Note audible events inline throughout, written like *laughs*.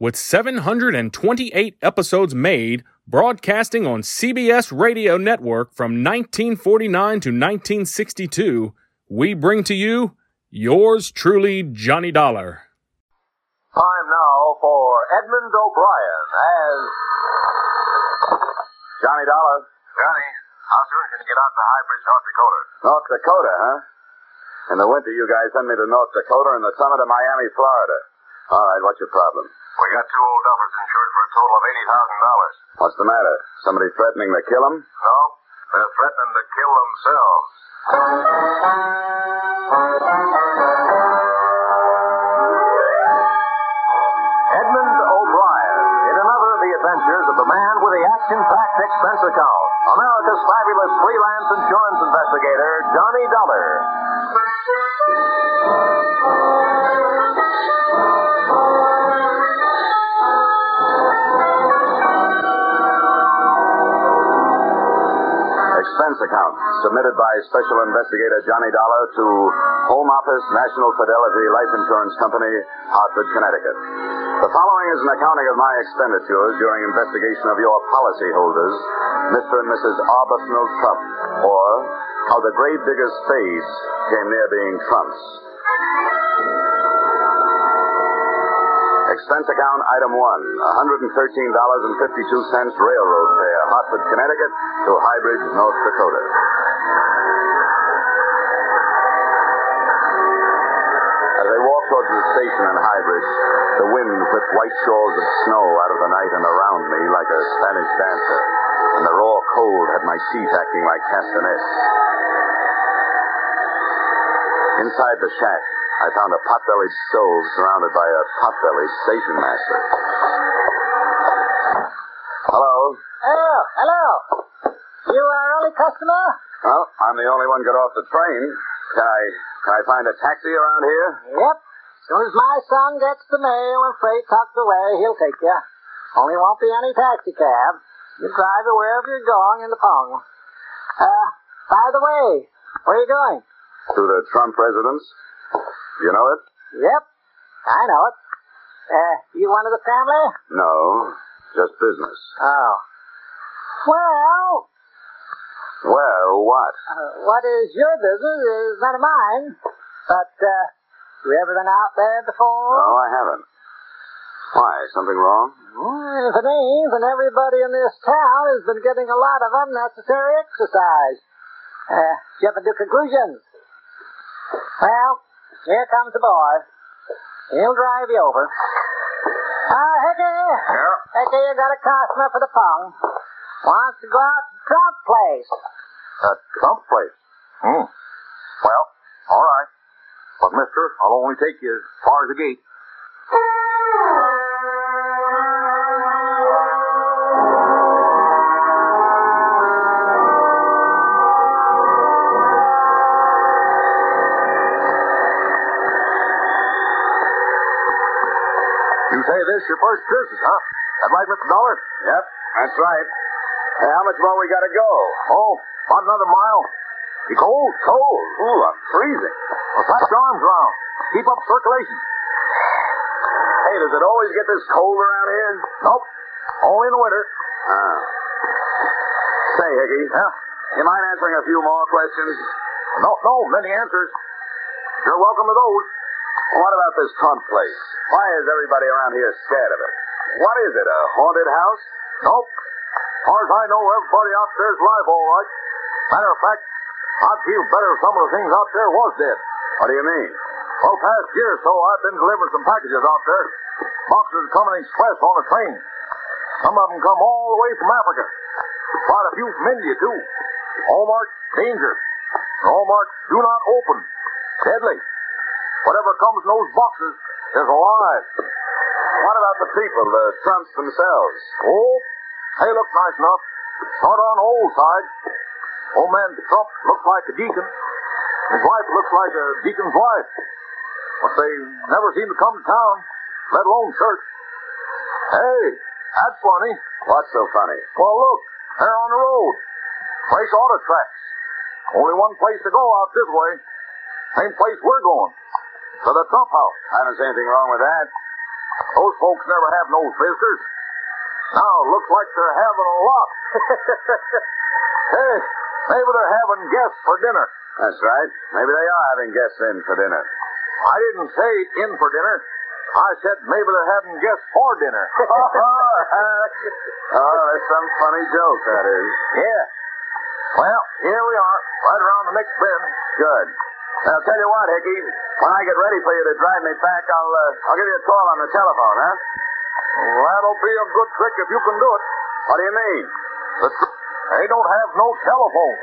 with 728 episodes made, broadcasting on CBS Radio Network from 1949 to 1962, we bring to you yours truly, Johnny Dollar. Time now for Edmund O'Brien as Johnny Dollar. Johnny, how soon can you get out to High Bridge, North Dakota? North Dakota, huh? In the winter, you guys send me to North Dakota and the summer to Miami, Florida. All right, what's your problem? We got two old duffers insured for a total of $80,000. What's the matter? Somebody threatening to kill them? No, they're threatening to kill themselves. Edmund O'Brien in another of the adventures of the man with the action-packed expense account, America's fabulous freelance insurance investigator, Johnny Dollar. Account submitted by Special Investigator Johnny Dollar to Home Office National Fidelity Life Insurance Company, Hartford, Connecticut. The following is an accounting of my expenditures during investigation of your policyholders, Mr. and Mrs. Arbuthnot Trump, or how the grave digger's spades came near being Trump's. Account item one, $113.52 railroad fare, Hartford, Connecticut to Highbridge, North Dakota. As I walked towards the station in Highbridge, the wind whipped white shawls of snow out of the night and around me like a Spanish dancer, and the raw cold had my feet acting like castanets. Inside the shack, I found a pot-bellied stove surrounded by a pot-bellied station master. Hello. Oh, hello. You our only customer? Well, I'm the only one got off the train. Can I can I find a taxi around here? Yep. As soon as my son gets the mail and freight tucked away, he'll take you. Only won't be any taxi cab. You drive you wherever you're going in the pung. Uh, by the way, where are you going? To the Trump residence. You know it? Yep, I know it. Uh, you one of the family? No, just business. Oh. Well, Well, what? uh, what is your business is none of mine. But, uh, you ever been out there before? No, I haven't. Why? Something wrong? Well, if it ain't, then everybody in this town has been getting a lot of unnecessary exercise. Uh, jumping to conclusions. Well, here comes the boy. He'll drive you over. Ah, Hickey. Yeah? Hickey, you got a customer for the phone. Wants to go out to Trump place. That Trump place. Hmm. Well, all right. But, mister, I'll only take you as far as the gate. Say this your first business, huh? That right, Mr. Dollar? Yep, that's right. Hey, how much more we got to go? Oh, about another mile. You cold? Cold. Ooh, I'm freezing. Well, slap your arms around. Keep up circulation. Hey, does it always get this cold around here? Nope. Only in the winter. Ah. Say, Hickey. Yeah? You mind answering a few more questions? No, no, many answers. You're welcome to those. What about this Trump place? Why is everybody around here scared of it? What is it, a haunted house? Nope. As far as I know, everybody out there's alive all right. Matter of fact, I'd feel better if some of the things out there was dead. What do you mean? Well, past year or so, I've been delivering some packages out there. Boxes coming express on a train. Some of them come all the way from Africa. Quite a few from India, too. All marked danger. All marked do not open. Deadly. Whatever comes in those boxes is alive. What about the people, the Trumps themselves? Oh, They look nice enough. Not on the old side. Old man Trump looks like a deacon. His wife looks like a deacon's wife. But they never seem to come to town, let alone church. Hey, that's funny. What's so funny? Well, look, they're on the road. Fresh auto tracks. Only one place to go out this way. Same place we're going. To the Trump house. I don't see anything wrong with that. Those folks never have no visitors. Now, looks like they're having a lot. *laughs* hey, maybe they're having guests for dinner. That's right. Maybe they are having guests in for dinner. I didn't say in for dinner. I said maybe they're having guests for dinner. *laughs* *laughs* oh, that's some funny joke, that is. yeah. Well, here we are, right around the next bend. Good. I'll tell you what, Hickey. When I get ready for you to drive me back, I'll uh, I'll give you a call on the telephone, huh? Well, that'll be a good trick if you can do it. What do you mean? The tr- they don't have no telephone.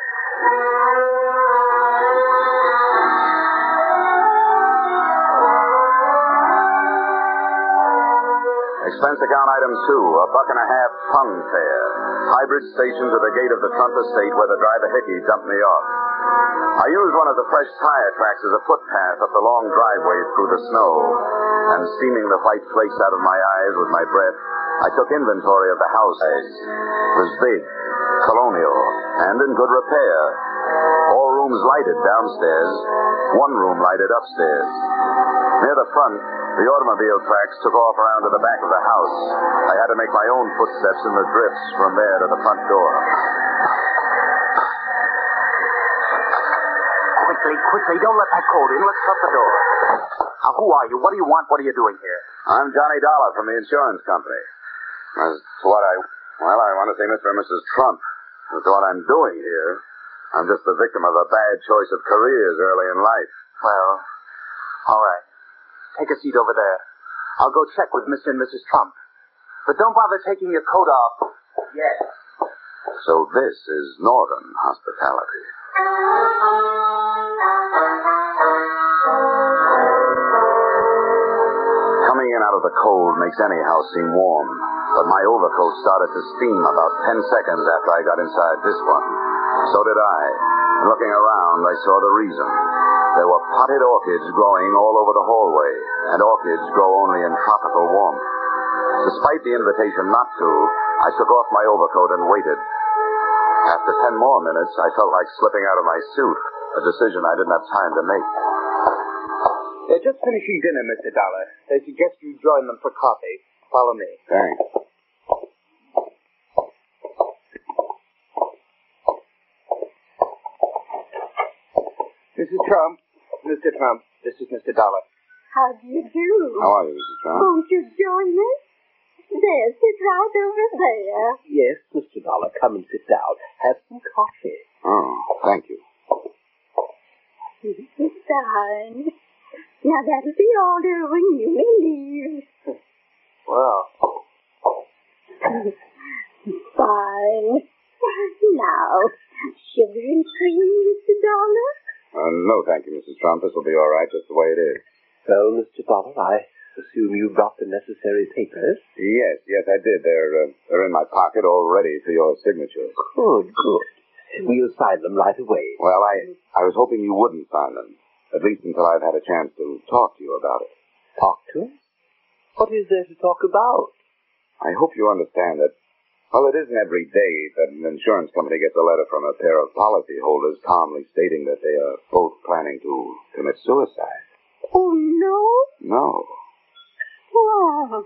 Expense account item two, a buck and a half pung fare. Highbridge station to the gate of the Trump estate where the driver Hickey dumped me off. I used one of the fresh tire tracks as a footpath up the long driveway through the snow, and steaming the white flakes out of my eyes with my breath, I took inventory of the house. It was big, colonial, and in good repair. All rooms lighted downstairs, one room lighted upstairs. Near the front, the automobile tracks took off around to the back of the house. I had to make my own footsteps in the drifts from there to the front door. Quickly, quickly, don't let that cold in. Let's shut the door. Now, who are you? What do you want? What are you doing here? I'm Johnny Dollar from the insurance company. As to what I, well, I want to say Mr. and Mrs. Trump. As to what I'm doing here, I'm just the victim of a bad choice of careers early in life. Well, all right. Take a seat over there. I'll go check with Mr. and Mrs. Trump. But don't bother taking your coat off. Yes. So this is Northern hospitality. Coming in out of the cold makes any house seem warm, but my overcoat started to steam about ten seconds after I got inside this one. So did I. And looking around, I saw the reason. There were potted orchids growing all over the hallway, and orchids grow only in tropical warmth. Despite the invitation not to, I took off my overcoat and waited. After ten more minutes, I felt like slipping out of my suit, a decision I didn't have time to make. They're just finishing dinner, Mr. Dollar. They suggest you join them for coffee. Follow me. Thanks. Mrs. Trump. Mr. Trump. This is Mr. Dollar. How do you do? How are you, Mrs. Trump? Won't you join us? There, sit right over there. Yes, Mr. Dollar, come and sit down. Have some coffee. Oh, thank you. It's fine. Now that'll be all there when you may leave. Well, Fine. Now, sugar and cream, Mr. Dollar? Uh, no, thank you, Mrs. Trump. This will be all right just the way it is. Well, Mr. Dollar, I assume you brought the necessary papers. Yes, yes, I did. They're, uh, they're in my pocket all ready for your signature. Good, good. We'll sign them right away. Well, I, I was hoping you wouldn't sign them, at least until I've had a chance to talk to you about it. Talk to us? What is there to talk about? I hope you understand that, well, it isn't every day that an insurance company gets a letter from a pair of policyholders calmly stating that they are both planning to commit suicide. Oh, no? No. Wow.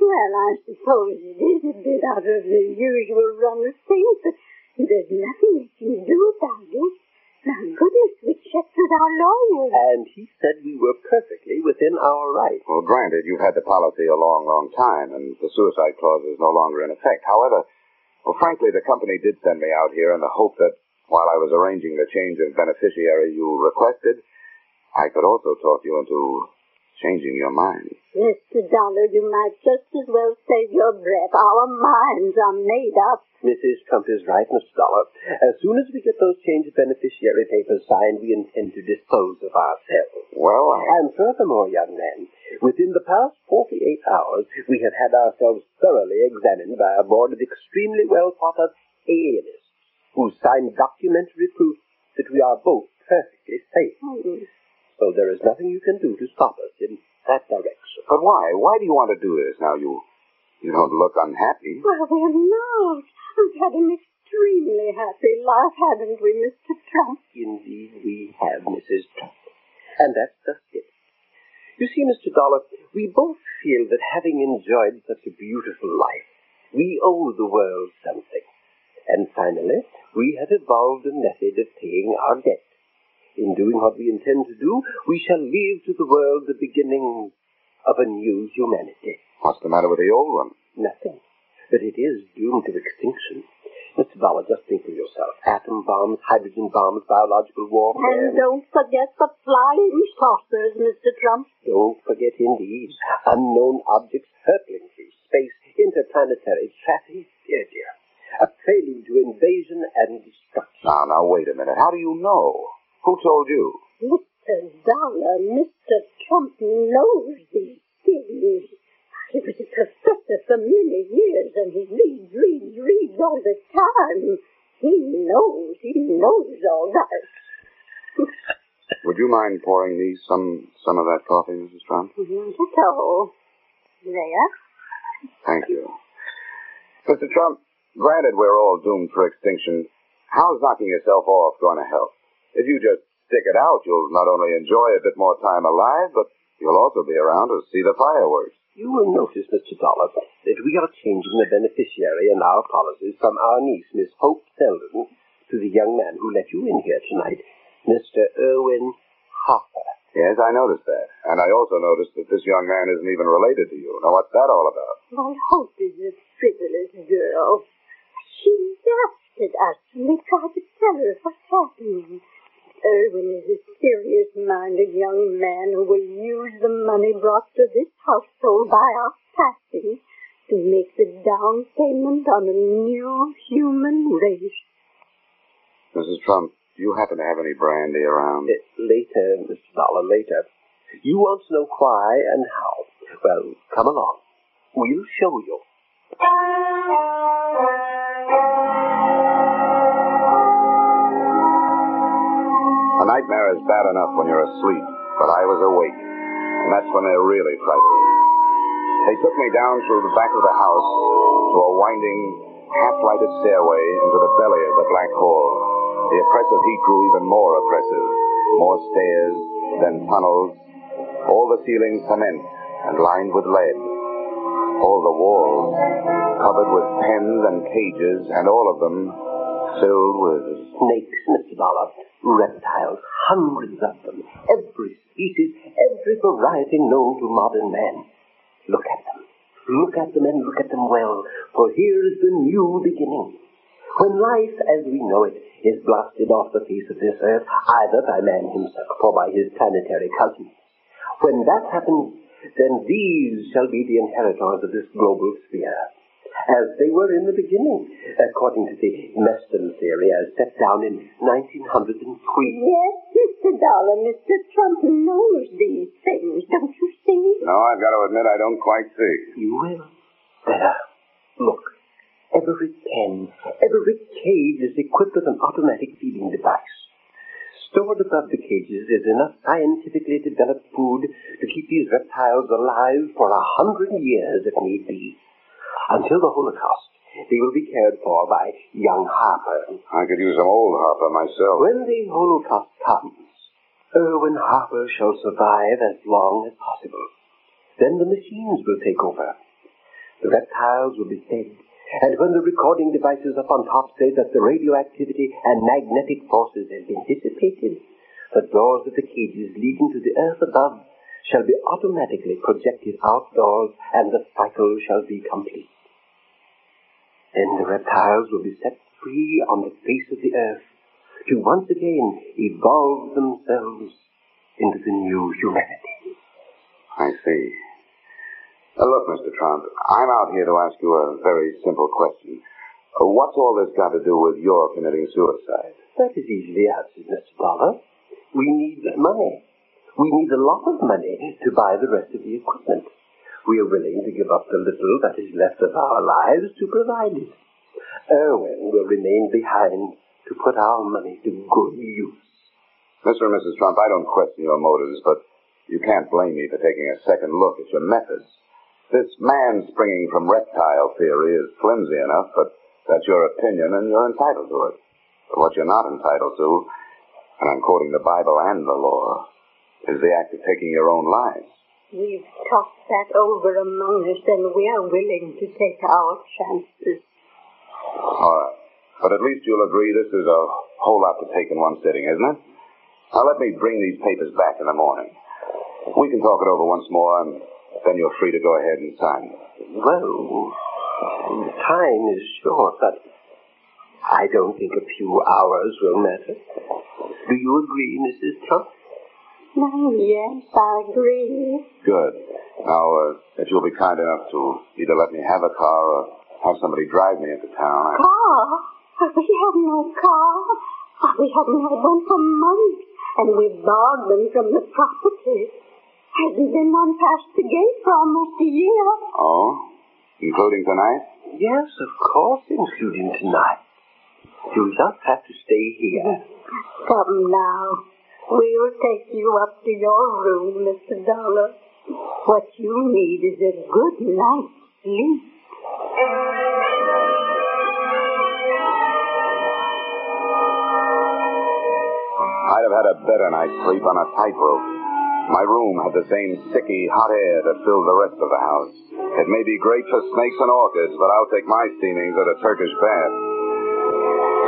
Well, I suppose it is a bit out of the usual run of things, but there's nothing we can do about it. My goodness, we checked with our lawyer. And he said we were perfectly within our rights. Well, granted, you've had the policy a long, long time, and the suicide clause is no longer in effect. However, well, frankly, the company did send me out here in the hope that while I was arranging the change of beneficiary you requested, I could also talk you into changing your mind. Mr. Dollar, you might just as well save your breath. Our minds are made up. Mrs. Trump is right, Mr. Dollar. As soon as we get those change of beneficiary papers signed, we intend to dispose of ourselves. Well, I... And furthermore, young man, Within the past 48 hours, we have had ourselves thoroughly examined by a board of extremely well thought of alienists who signed documentary proof that we are both perfectly safe. Oh, So there is nothing you can do to stop us in that direction. But why? Why do you want to do this? Now, you you don't look unhappy. Well, we're not. We've had an extremely happy life, haven't we, Mr. Trump? Indeed, we have, Mrs. Trump. And that's just it. You see, Mr. Dollar, we both feel that having enjoyed such a beautiful life, we owe the world something. And finally, we have evolved a method of paying our debt. In doing what we intend to do, we shall leave to the world the beginning of a new humanity. What's the matter with the old one? Nothing. But it is doomed to extinction. Mr. Dollar, just think for yourself. Atom bombs, hydrogen bombs, biological warfare. And don't forget the flying saucers, Mr. Trump. Don't forget, indeed, unknown objects hurtling through space, interplanetary traffic, dear, dear. A prelude to invasion and destruction. Now, now, wait a minute. How do you know? Who told you? Mr. Dollar, Mr. Trump knows these things. He was a professor for many years, and he reads, reads, reads all the time. He knows, he knows all that. *laughs* Would you mind pouring me some some of that coffee, Mrs. Trump? Not at all. There. Thank you. Mr. Trump, granted we're all doomed for extinction, how's knocking yourself off going to help? If you just stick it out, you'll not only enjoy a bit more time alive, but you'll also be around to see the fireworks. You will notice, Mr. Dollar, that we are changing the beneficiary in our policies from our niece, Miss Hope Selden, to the young man who let you in here tonight, Mr. Irwin Harper. Yes, I noticed that. And I also noticed that this young man isn't even related to you. Now, what's that all about? My Hope is a frivolous girl. She laughed at us when we tried to tell her what's happening. Irwin is a serious-minded young man who will use the money brought to this household by our passing to make the down payment on a new human race. Mrs. Trump, do you happen to have any brandy around? Uh, later, Mr. Dollar, later. You want to know why and how. Well, come along. We'll show you. Nightmare is bad enough when you're asleep, but I was awake, and that's when they're really frightening. They took me down through the back of the house to a winding, half-lighted stairway into the belly of the black hole. The oppressive heat grew even more oppressive. More stairs, then tunnels, all the ceilings cement and lined with lead. All the walls covered with pens and cages, and all of them filled with Snakes, Mr. Reptiles, hundreds of them. Every species, every variety known to modern man. Look at them. Look at them and look at them well, for here is the new beginning. When life as we know it is blasted off the face of this earth, either by man himself or by his planetary cousins, when that happens, then these shall be the inheritors of this global sphere, as they were in the beginning, according to the Meston theory as set down in 1903. Yes, Mr. Dollar, Mr. Trump knows these things, don't you see? No, I've got to admit I don't quite see. You will. There. Uh, look. Every pen, every cage is equipped with an automatic feeding device. Stored above the cages is enough scientifically developed food to keep these reptiles alive for a hundred years if need be. Until the Holocaust, they will be cared for by young Harper. I could use some old Harper myself. When the Holocaust comes, Erwin Harper shall survive as long as possible. Then the machines will take over. The reptiles will be fed, and when the recording devices up on top say that the radioactivity and magnetic forces have been dissipated, the doors of the cages leading to the earth above shall be automatically projected outdoors, and the cycle shall be complete. Then the reptiles will be set free on the face of the earth to once again evolve themselves into the new humanity. I see. Uh, look, Mr. Trump, I'm out here to ask you a very simple question. Uh, what's all this got to do with your committing suicide? That is easily answered, Mr. Dollar. We need money. We need a lot of money to buy the rest of the equipment. We are willing to give up the little that is left of our lives to provide it. Oh, Erwin will remain behind to put our money to good use. Mr. and Mrs. Trump, I don't question your motives, but you can't blame me for taking a second look at your methods. This man springing from reptile theory is flimsy enough, but that's your opinion and you're entitled to it. But what you're not entitled to, and I'm quoting the Bible and the law, is the act of taking your own lives. We've talked that over among us, and we are willing to take our chances. All right. But at least you'll agree this is a whole lot to take in one sitting, isn't it? Now let me bring these papers back in the morning. We can talk it over once more, and then you're free to go ahead and sign. Well, time is short, but I don't think a few hours will matter. Do you agree, Mrs. Trump? Yes, I agree. Good. Now, uh, if you'll be kind enough to either let me have a car or have somebody drive me into town, I... Car? *laughs* We have no car. We haven't had one for months, and we've borrowed them from the property. Hasn't been one past the gate for almost a year. Oh? Including tonight? Yes, of course, including tonight. You'll just have to stay here. Come now. We'll take you up to your room, Mr. Dollar. What you need is a good night's sleep. I'd have had a better night's sleep on a tightrope. My room had the same sticky, hot air that filled the rest of the house. It may be great for snakes and orchids, but I'll take my steamings at a Turkish bath.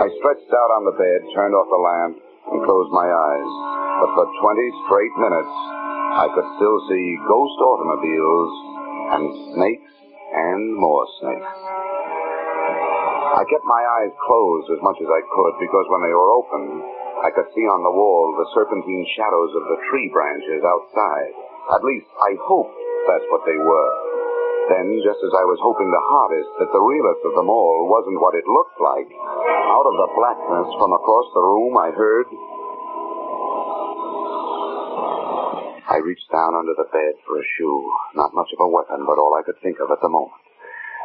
I stretched out on the bed, turned off the lamp, and closed my eyes. But for 20 straight minutes, I could still see ghost automobiles and snakes and more snakes. I kept my eyes closed as much as I could because when they were open, I could see on the wall the serpentine shadows of the tree branches outside. At least I hoped that's what they were. Then, just as I was hoping the hardest that the realest of them all wasn't what it looked like, out of the blackness from across the room I heard. I reached down under the bed for a shoe. Not much of a weapon, but all I could think of at the moment.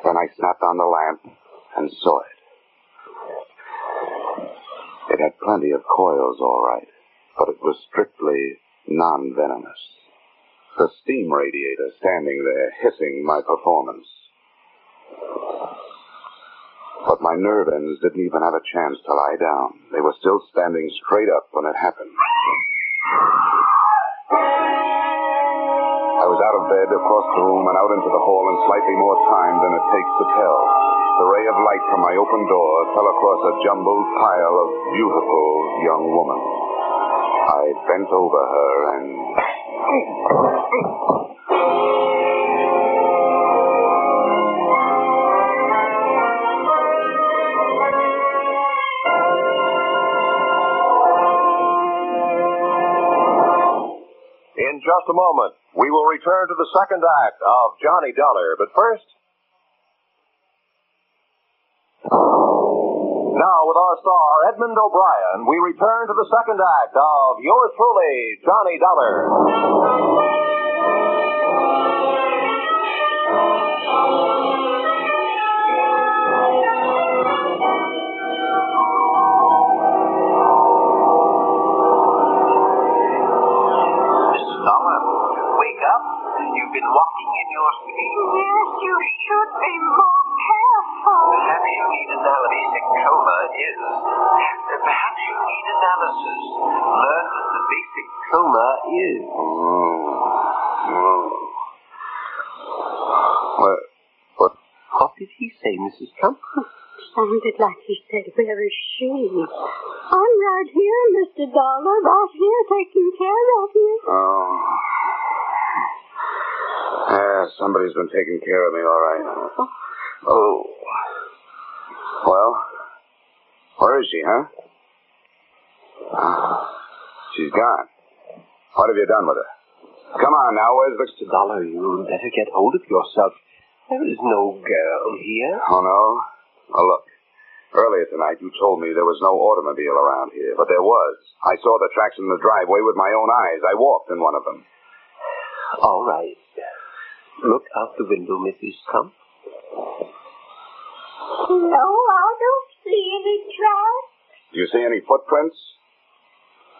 Then I snapped on the lamp and saw it. It had plenty of coils, all right, but it was strictly non-venomous. The steam radiator standing there hissing my performance. But my nerve ends didn't even have a chance to lie down. They were still standing straight up when it happened. I was out of bed, across the room, and out into the hall in slightly more time than it takes to tell. The ray of light from my open door fell across a jumbled pile of beautiful young woman. I bent over her and. In just a moment, we will return to the second act of Johnny Dollar. But first, now with our star Edmund O'Brien, we return to the second act of yours truly, Johnny Dollar. Mrs. Dollar, wake up. You've been walking in your sleep. Yes, you should be more careful. Perhaps you need analysis. Basic coma is. Perhaps you need analysis. Learn what the basic coma is. Hmm. What? What? What did he say, Mrs. Trump? Sounded like he said, Where is she? I'm right here, Mr. Dollar, right here taking care of you. Oh. Yeah, somebody's been taking care of me, all right. Oh. Well, where is she, huh? Ah, She's gone. What have you done with her? Come on now, where's the... Mr. Dollar, you'd better get hold of yourself. There is no girl here. Oh, no? Well, look. Earlier tonight, you told me there was no automobile around here, but there was. I saw the tracks in the driveway with my own eyes. I walked in one of them. All right. Look out the window, Mrs. Trump. No, I don't see any tracks. Do you see any footprints?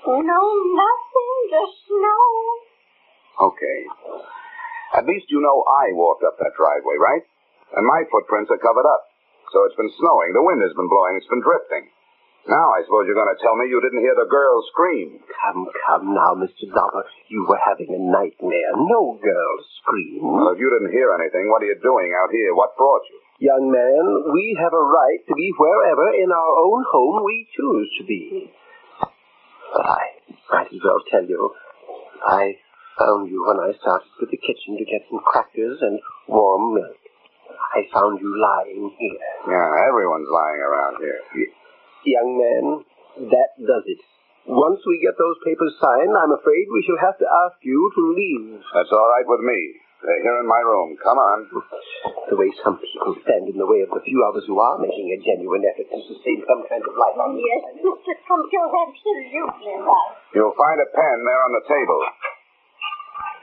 No, nothing, just snow. Okay. At least you know I walked up that driveway, right? And my footprints are covered up. So it's been snowing. The wind has been blowing. It's been drifting. Now I suppose you're going to tell me you didn't hear the girl scream. Come, come now, Mr. Dollar. You were having a nightmare. No girl scream. Well, if you didn't hear anything, what are you doing out here? What brought you? Young man, we have a right to be wherever in our own home we choose to be. But I might as well tell you, I found you when I started for the kitchen to get some crackers and warm milk. I found you lying here. Yeah, everyone's lying around here. Young man, that does it. Once we get those papers signed, I'm afraid we shall have to ask you to leave. That's all right with me. They're here in my room. Come on. The way some people stand in the way of the few others who are making a genuine effort to sustain some kind of life. Yes, Mr. Trump, you're absolutely right. You'll find a pen there on the table.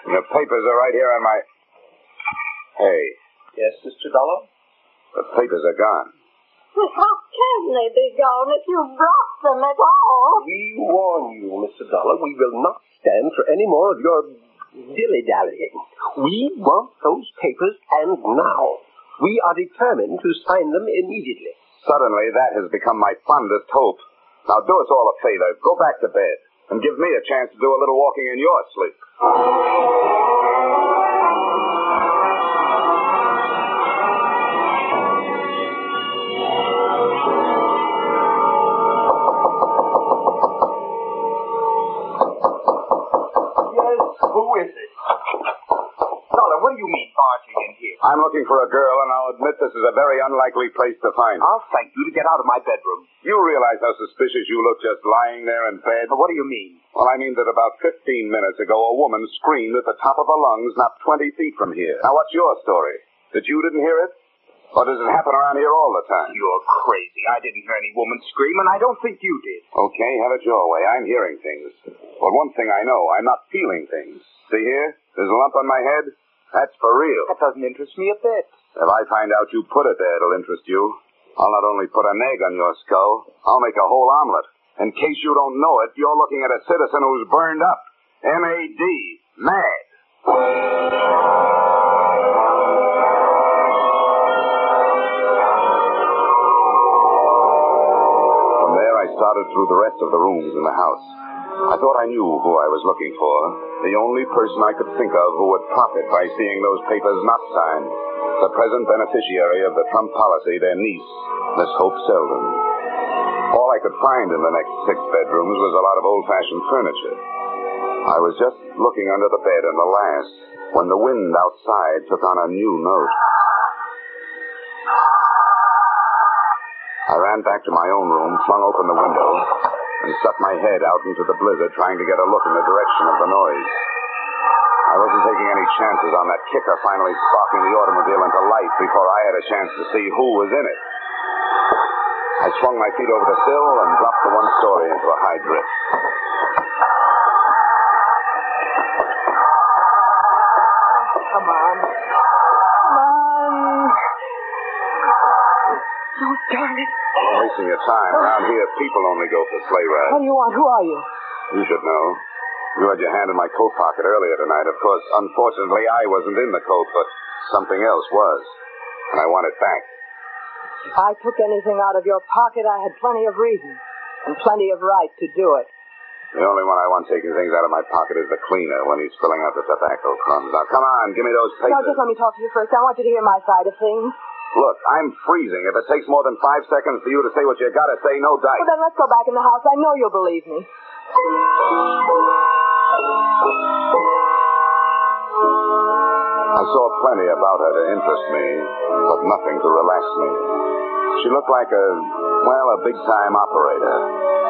And the papers are right here on my. Hey, Yes, Mr. Dollar? the papers are gone. But how can they be gone if you brought them at all? We warn you, Mr. Dollar, we will not stand for any more of your dilly-dallying. We want those papers, and now. We are determined to sign them immediately. Suddenly, that has become my fondest hope. Now, do us all a favor. Go back to bed and give me a chance to do a little walking in your sleep. Do you mean barging in here? I'm looking for a girl, and I'll admit this is a very unlikely place to find her. I'll thank you to get out of my bedroom. You realize how suspicious you look just lying there in bed? But what do you mean? Well, I mean that about 15 minutes ago, a woman screamed at the top of her lungs not 20 feet from here. Now, what's your story? That you didn't hear it? Or does it happen around here all the time? You're crazy. I didn't hear any woman scream, and I don't think you did. Okay, have it your way. I'm hearing things. But one thing I know, I'm not feeling things. See here? There's a lump on my head? That's for real. That doesn't interest me a bit. If I find out you put it there, it'll interest you. I'll not only put an egg on your skull, I'll make a whole omelet. In case you don't know it, you're looking at a citizen who's burned up. M-A-D. Mad. From there, I started through the rest of the rooms in the house. I thought I knew who I was looking for. The only person I could think of who would profit by seeing those papers not signed. The present beneficiary of the Trump policy, their niece, Miss Hope Selden. All I could find in the next six bedrooms was a lot of old-fashioned furniture. I was just looking under the bed in the last when the wind outside took on a new note. I ran back to my own room, flung open the window, and stuck my head out into the blizzard trying to get a look in the direction of the noise. I wasn't taking any chances on that kicker finally sparking the automobile into life before I had a chance to see who was in it. I swung my feet over the sill and dropped the one story into a high drift. Darn it. Wasting your time. Around here, people only go for sleigh rides. What do you want? Who are you? You should know. You had your hand in my coat pocket earlier tonight. Of course, unfortunately, I wasn't in the coat, but something else was. And I want it back. If I took anything out of your pocket, I had plenty of reason and plenty of right to do it. The only one I want taking things out of my pocket is the cleaner when he's filling out the tobacco crumbs. Now, come on, give me those No, papers. just let me talk to you first. I want you to hear my side of things. Look, I'm freezing. If it takes more than five seconds for you to say what you gotta say, no dice. Well, then let's go back in the house. I know you'll believe me. I saw plenty about her to interest me, but nothing to relax me. She looked like a, well, a big time operator.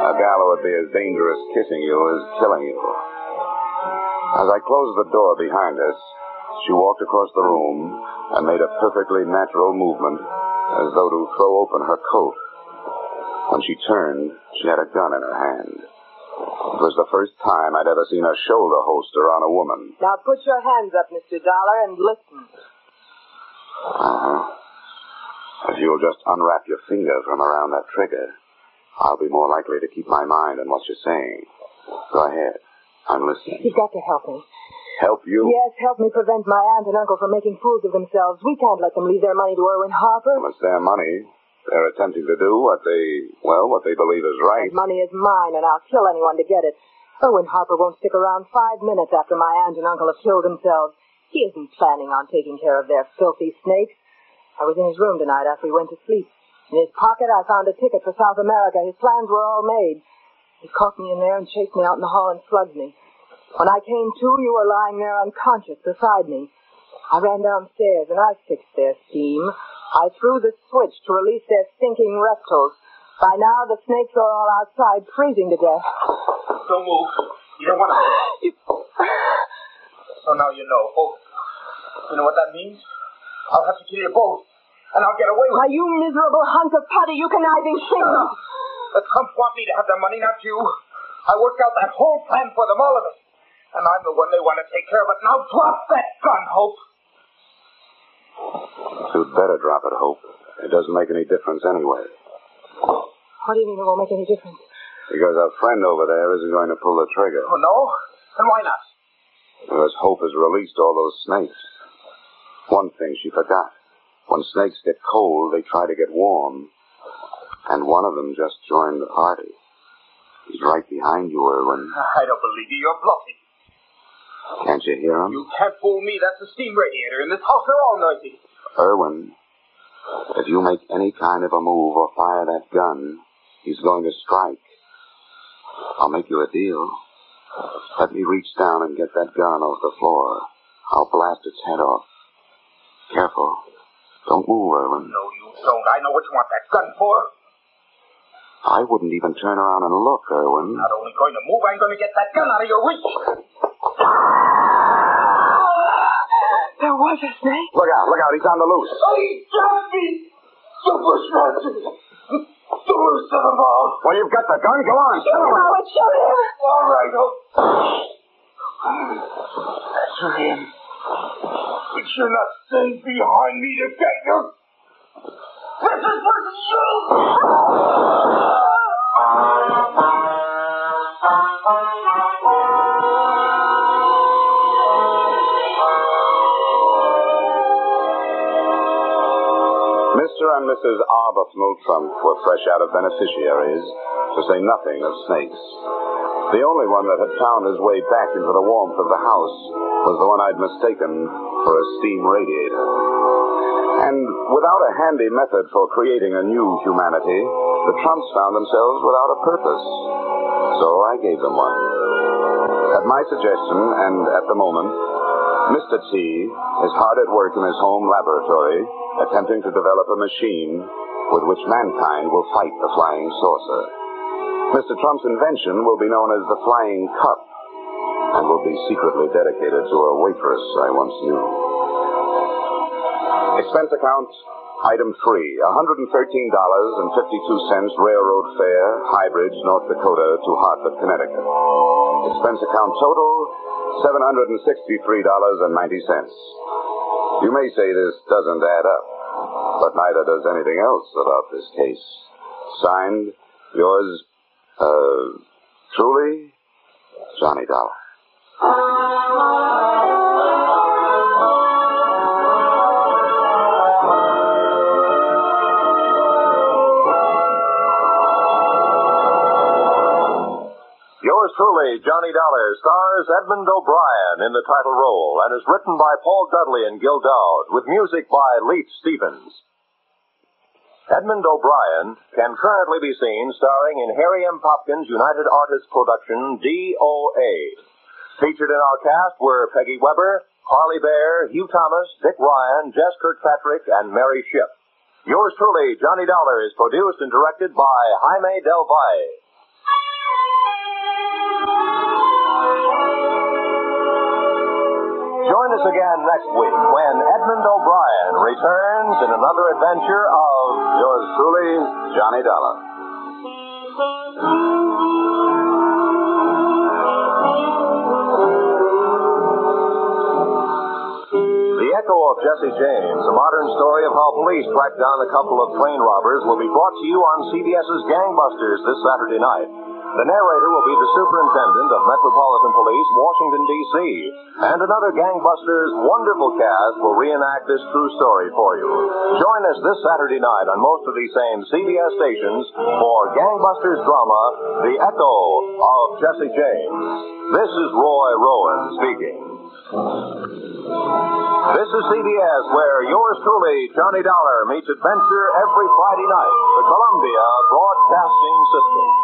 A gal who would be as dangerous kissing you as killing you. As I closed the door behind us, she walked across the room and made a perfectly natural movement as though to throw open her coat. When she turned, she had a gun in her hand. It was the first time I'd ever seen a shoulder holster on a woman. Now put your hands up, Mr. Dollar, and listen. Uh-huh. If you'll just unwrap your finger from around that trigger, I'll be more likely to keep my mind on what you're saying. Go ahead. I'm listening. You've got to help me. Help you? Yes, help me prevent my aunt and uncle from making fools of themselves. We can't let them leave their money to Erwin Harper. Well, it's their money. They're attempting to do what they, well, what they believe is right. That money is mine, and I'll kill anyone to get it. Erwin Harper won't stick around five minutes after my aunt and uncle have killed themselves. He isn't planning on taking care of their filthy snakes. I was in his room tonight after he went to sleep. In his pocket, I found a ticket for South America. His plans were all made. He caught me in there and chased me out in the hall and slugged me. When I came to, you were lying there unconscious beside me. I ran downstairs and I fixed their steam. I threw the switch to release their stinking reptiles. By now, the snakes are all outside, freezing to death. Don't move. You don't want to. *sighs* So now you know, both. You know what that means? I'll have to kill you both, and I'll get away with it. Why, you miserable hunk of putty, you conniving thing! The Trumps want me to have the money, not you. I worked out that whole plan for them, all of it. And I'm the one they want to take care of. But now drop that gun, Hope. You'd better drop it, Hope. It doesn't make any difference anyway. What do you mean it won't make any difference? Because our friend over there isn't going to pull the trigger. Oh, no? Then why not? Because Hope has released all those snakes. One thing she forgot. When snakes get cold, they try to get warm. And one of them just joined the party. He's right behind you, Erwin. I don't believe you. You're bluffing. Can't you hear him? You can't fool me. That's the steam radiator. In this house, they're all noisy. Erwin, if you make any kind of a move or fire that gun, he's going to strike. I'll make you a deal. Let me reach down and get that gun off the floor. I'll blast its head off. Careful. Don't move, Erwin. No, you don't. I know what you want that gun for. I wouldn't even turn around and look, Erwin. Not only going to move, I'm going to get that gun out of your reach. There snake. Look out, look out, he's on the loose. Oh, he got me! The bushmasters! The worst of them all! Well, you've got the gun. Go on. Shoot him, Howard, shoot him! All right, oh. That's for him. But you're not staying behind me to get you. This is for you! And Mrs. Arbuthnot Trump were fresh out of beneficiaries, to say nothing of snakes. The only one that had found his way back into the warmth of the house was the one I'd mistaken for a steam radiator. And without a handy method for creating a new humanity, the Trumps found themselves without a purpose. So I gave them one. At my suggestion, and at the moment, Mr. T is hard at work in his home laboratory, attempting to develop a machine with which mankind will fight the flying saucer. Mr. Trump's invention will be known as the Flying Cup and will be secretly dedicated to a waitress I once knew. Expense account, item three, $113.52 railroad fare, High Bridge, North Dakota to Hartford, Connecticut. Expense account total, $763.90. You may say this doesn't add up, but neither does anything else about this case. Signed, yours, uh, truly, Johnny Dollar. Yours truly, Johnny Dollar, stars Edmund O'Brien in the title role and is written by Paul Dudley and Gil Doud with music by Leith Stevens. Edmund O'Brien can currently be seen starring in Harry M. Popkin's United Artists production DOA. Featured in our cast were Peggy Webber, Harley Bear, Hugh Thomas, Dick Ryan, Jess Kirkpatrick, and Mary Shipp. Yours truly, Johnny Dollar, is produced and directed by Jaime Del Valle. Join us again next week when Edmund O'Brien returns in another adventure of Yours truly, Johnny Dollar. The Echo of Jesse James, a modern story of how police tracked down a couple of train robbers, will be brought to you on CBS's Gangbusters this Saturday night. The narrator will be the Superintendent of Metropolitan Police, Washington, D.C., and another Gangbusters wonderful cast will reenact this true story for you. Join us this Saturday night on most of these same CBS stations for Gangbusters drama, The Echo of Jesse James. This is Roy Rowan speaking. This is CBS, where yours truly, Johnny Dollar, meets adventure every Friday night. The Columbia Broadcasting System.